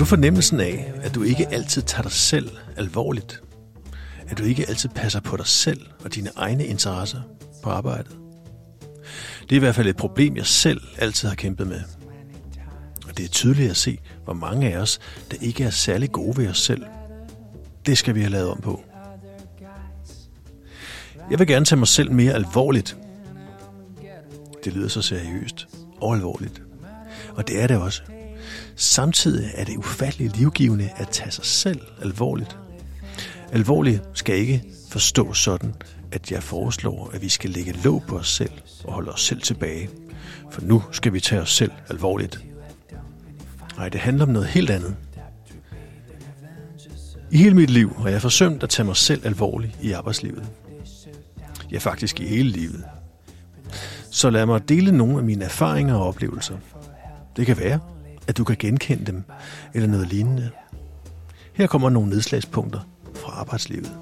du fornemmelsen af, at du ikke altid tager dig selv alvorligt? At du ikke altid passer på dig selv og dine egne interesser på arbejdet? Det er i hvert fald et problem, jeg selv altid har kæmpet med. Og det er tydeligt at se, hvor mange af os, der ikke er særlig gode ved os selv. Det skal vi have lavet om på. Jeg vil gerne tage mig selv mere alvorligt. Det lyder så seriøst og alvorligt. Og det er det også. Samtidig er det ufatteligt livgivende at tage sig selv alvorligt. Alvorligt skal ikke forstås sådan, at jeg foreslår, at vi skal lægge låg på os selv og holde os selv tilbage. For nu skal vi tage os selv alvorligt. Nej, det handler om noget helt andet. I hele mit liv har jeg forsømt at tage mig selv alvorligt i arbejdslivet. Ja, faktisk i hele livet. Så lad mig dele nogle af mine erfaringer og oplevelser. Det kan være, at du kan genkende dem, eller noget lignende. Her kommer nogle nedslagspunkter fra arbejdslivet.